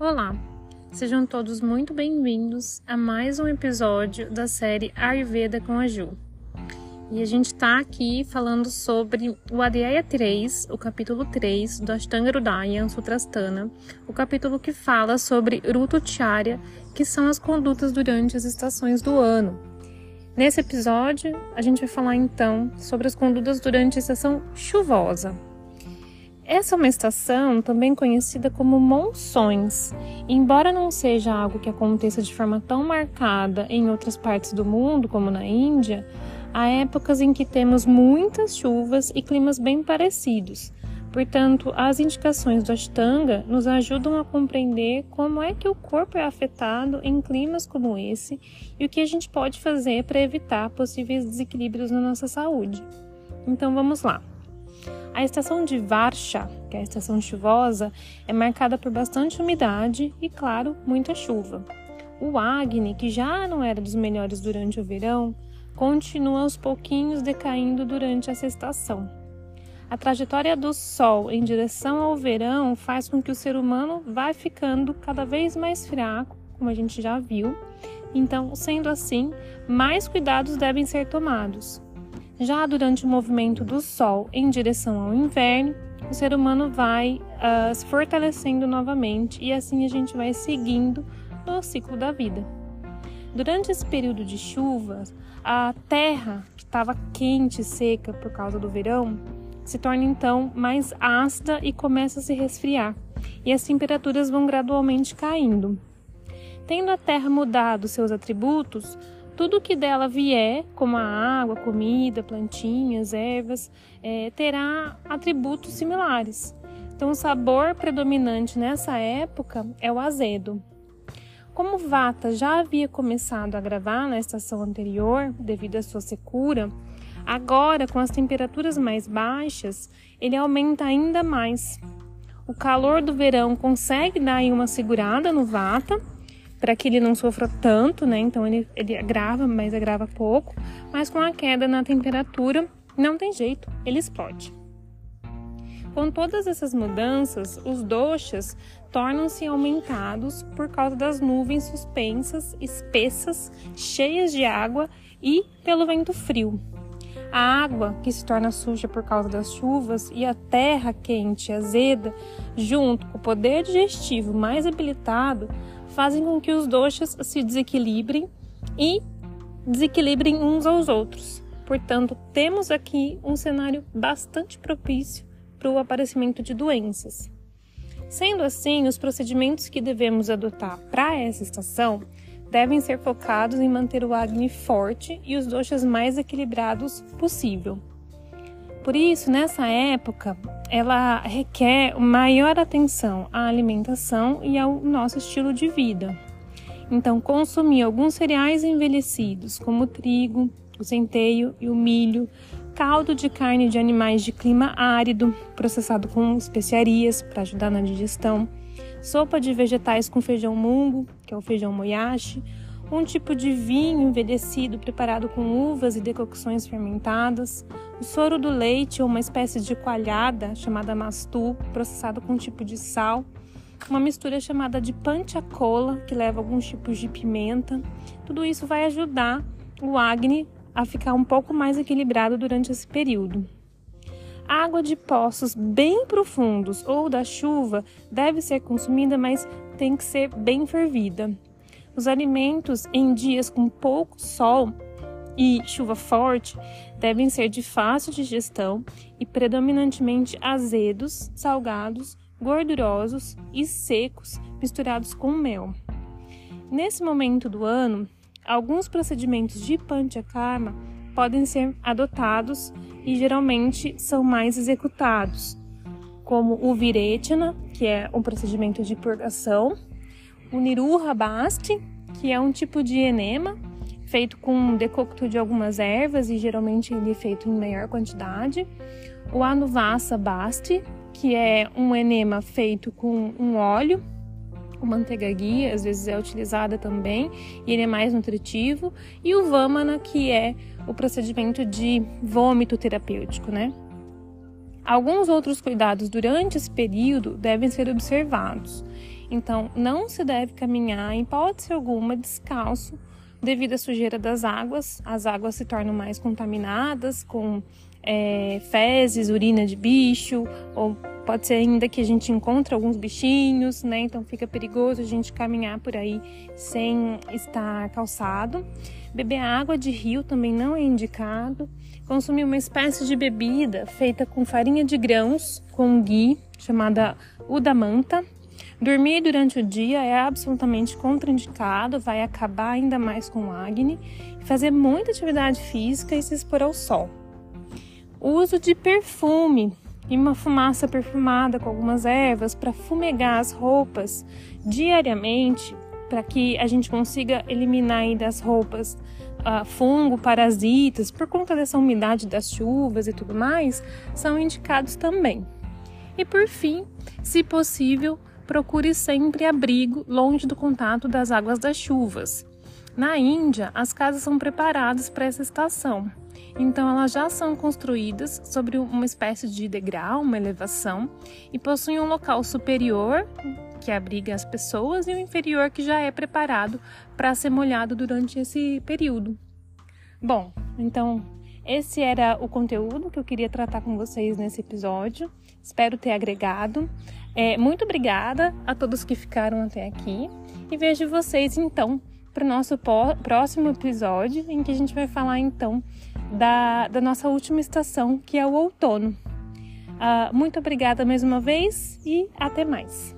Olá, sejam todos muito bem-vindos a mais um episódio da série Ayurveda com a Ju. E a gente está aqui falando sobre o Adhyaya 3, o capítulo 3 do Ashtanga Hridaya Sutrasthana, o capítulo que fala sobre Rutucharya, que são as condutas durante as estações do ano. Nesse episódio, a gente vai falar então sobre as condutas durante a estação chuvosa, essa é uma estação também conhecida como monções. Embora não seja algo que aconteça de forma tão marcada em outras partes do mundo, como na Índia, há épocas em que temos muitas chuvas e climas bem parecidos. Portanto, as indicações do Ashtanga nos ajudam a compreender como é que o corpo é afetado em climas como esse e o que a gente pode fazer para evitar possíveis desequilíbrios na nossa saúde. Então vamos lá. A estação de Varsha, que é a estação chuvosa, é marcada por bastante umidade e, claro, muita chuva. O Agni, que já não era dos melhores durante o verão, continua aos pouquinhos decaindo durante essa estação. A trajetória do Sol em direção ao verão faz com que o ser humano vá ficando cada vez mais fraco, como a gente já viu. Então, sendo assim, mais cuidados devem ser tomados. Já durante o movimento do Sol em direção ao inverno, o ser humano vai uh, se fortalecendo novamente e assim a gente vai seguindo no ciclo da vida. Durante esse período de chuvas, a terra, que estava quente e seca por causa do verão, se torna então mais ácida e começa a se resfriar, e as temperaturas vão gradualmente caindo. Tendo a terra mudado seus atributos, tudo que dela vier, como a água, comida, plantinhas, ervas, é, terá atributos similares. Então, o sabor predominante nessa época é o azedo. Como Vata já havia começado a gravar na estação anterior, devido à sua secura, agora, com as temperaturas mais baixas, ele aumenta ainda mais. O calor do verão consegue dar uma segurada no Vata, para que ele não sofra tanto, né? Então ele, ele agrava, mas agrava pouco. Mas com a queda na temperatura, não tem jeito, ele explode. Com todas essas mudanças, os doxas tornam-se aumentados por causa das nuvens suspensas, espessas, cheias de água e pelo vento frio. A água, que se torna suja por causa das chuvas, e a terra quente azeda, junto com o poder digestivo mais habilitado, fazem com que os doxas se desequilibrem e desequilibrem uns aos outros. Portanto, temos aqui um cenário bastante propício para o aparecimento de doenças. Sendo assim, os procedimentos que devemos adotar para essa estação devem ser focados em manter o Agni forte e os doxas mais equilibrados possível. Por isso, nessa época, ela requer maior atenção à alimentação e ao nosso estilo de vida. Então, consumir alguns cereais envelhecidos, como o trigo, o centeio e o milho, caldo de carne de animais de clima árido, processado com especiarias para ajudar na digestão, sopa de vegetais com feijão mungo, que é o feijão moyashi, um tipo de vinho envelhecido preparado com uvas e decocções fermentadas, o soro do leite ou uma espécie de coalhada chamada mastu, processado com um tipo de sal, uma mistura chamada de panchacola, que leva alguns tipos de pimenta. Tudo isso vai ajudar o Agni a ficar um pouco mais equilibrado durante esse período. A água de poços bem profundos ou da chuva deve ser consumida, mas tem que ser bem fervida. Os alimentos em dias com pouco sol e chuva forte devem ser de fácil digestão e predominantemente azedos, salgados, gordurosos e secos, misturados com mel. Nesse momento do ano, alguns procedimentos de panchakarma podem ser adotados e geralmente são mais executados, como o viretana, que é um procedimento de purgação, o Niruha Basti, que é um tipo de enema feito com decocto de algumas ervas e geralmente ele é feito em maior quantidade. O Anuvasa Basti, que é um enema feito com um óleo, com manteiga guia, às vezes é utilizada também, e ele é mais nutritivo. E o Vamana, que é o procedimento de vômito terapêutico, né? Alguns outros cuidados durante esse período devem ser observados. Então, não se deve caminhar em hipótese alguma descalço devido à sujeira das águas. As águas se tornam mais contaminadas com é, fezes, urina de bicho, ou pode ser ainda que a gente encontre alguns bichinhos, né? Então fica perigoso a gente caminhar por aí sem estar calçado. Beber água de rio também não é indicado. Consumir uma espécie de bebida feita com farinha de grãos com ghee, chamada udamanta. Dormir durante o dia é absolutamente contraindicado, vai acabar ainda mais com acne. Fazer muita atividade física e se expor ao sol. Uso de perfume e uma fumaça perfumada com algumas ervas para fumegar as roupas diariamente, para que a gente consiga eliminar aí das roupas uh, fungo, parasitas, por conta dessa umidade das chuvas e tudo mais, são indicados também. E por fim, se possível, procure sempre abrigo longe do contato das águas das chuvas. Na Índia, as casas são preparadas para essa estação. Então, elas já são construídas sobre uma espécie de degrau, uma elevação, e possuem um local superior que abriga as pessoas e o inferior que já é preparado para ser molhado durante esse período. Bom, então esse era o conteúdo que eu queria tratar com vocês nesse episódio. Espero ter agregado. É, muito obrigada a todos que ficaram até aqui e vejo vocês então para o nosso próximo episódio, em que a gente vai falar então da, da nossa última estação, que é o outono. Uh, muito obrigada mais uma vez e até mais.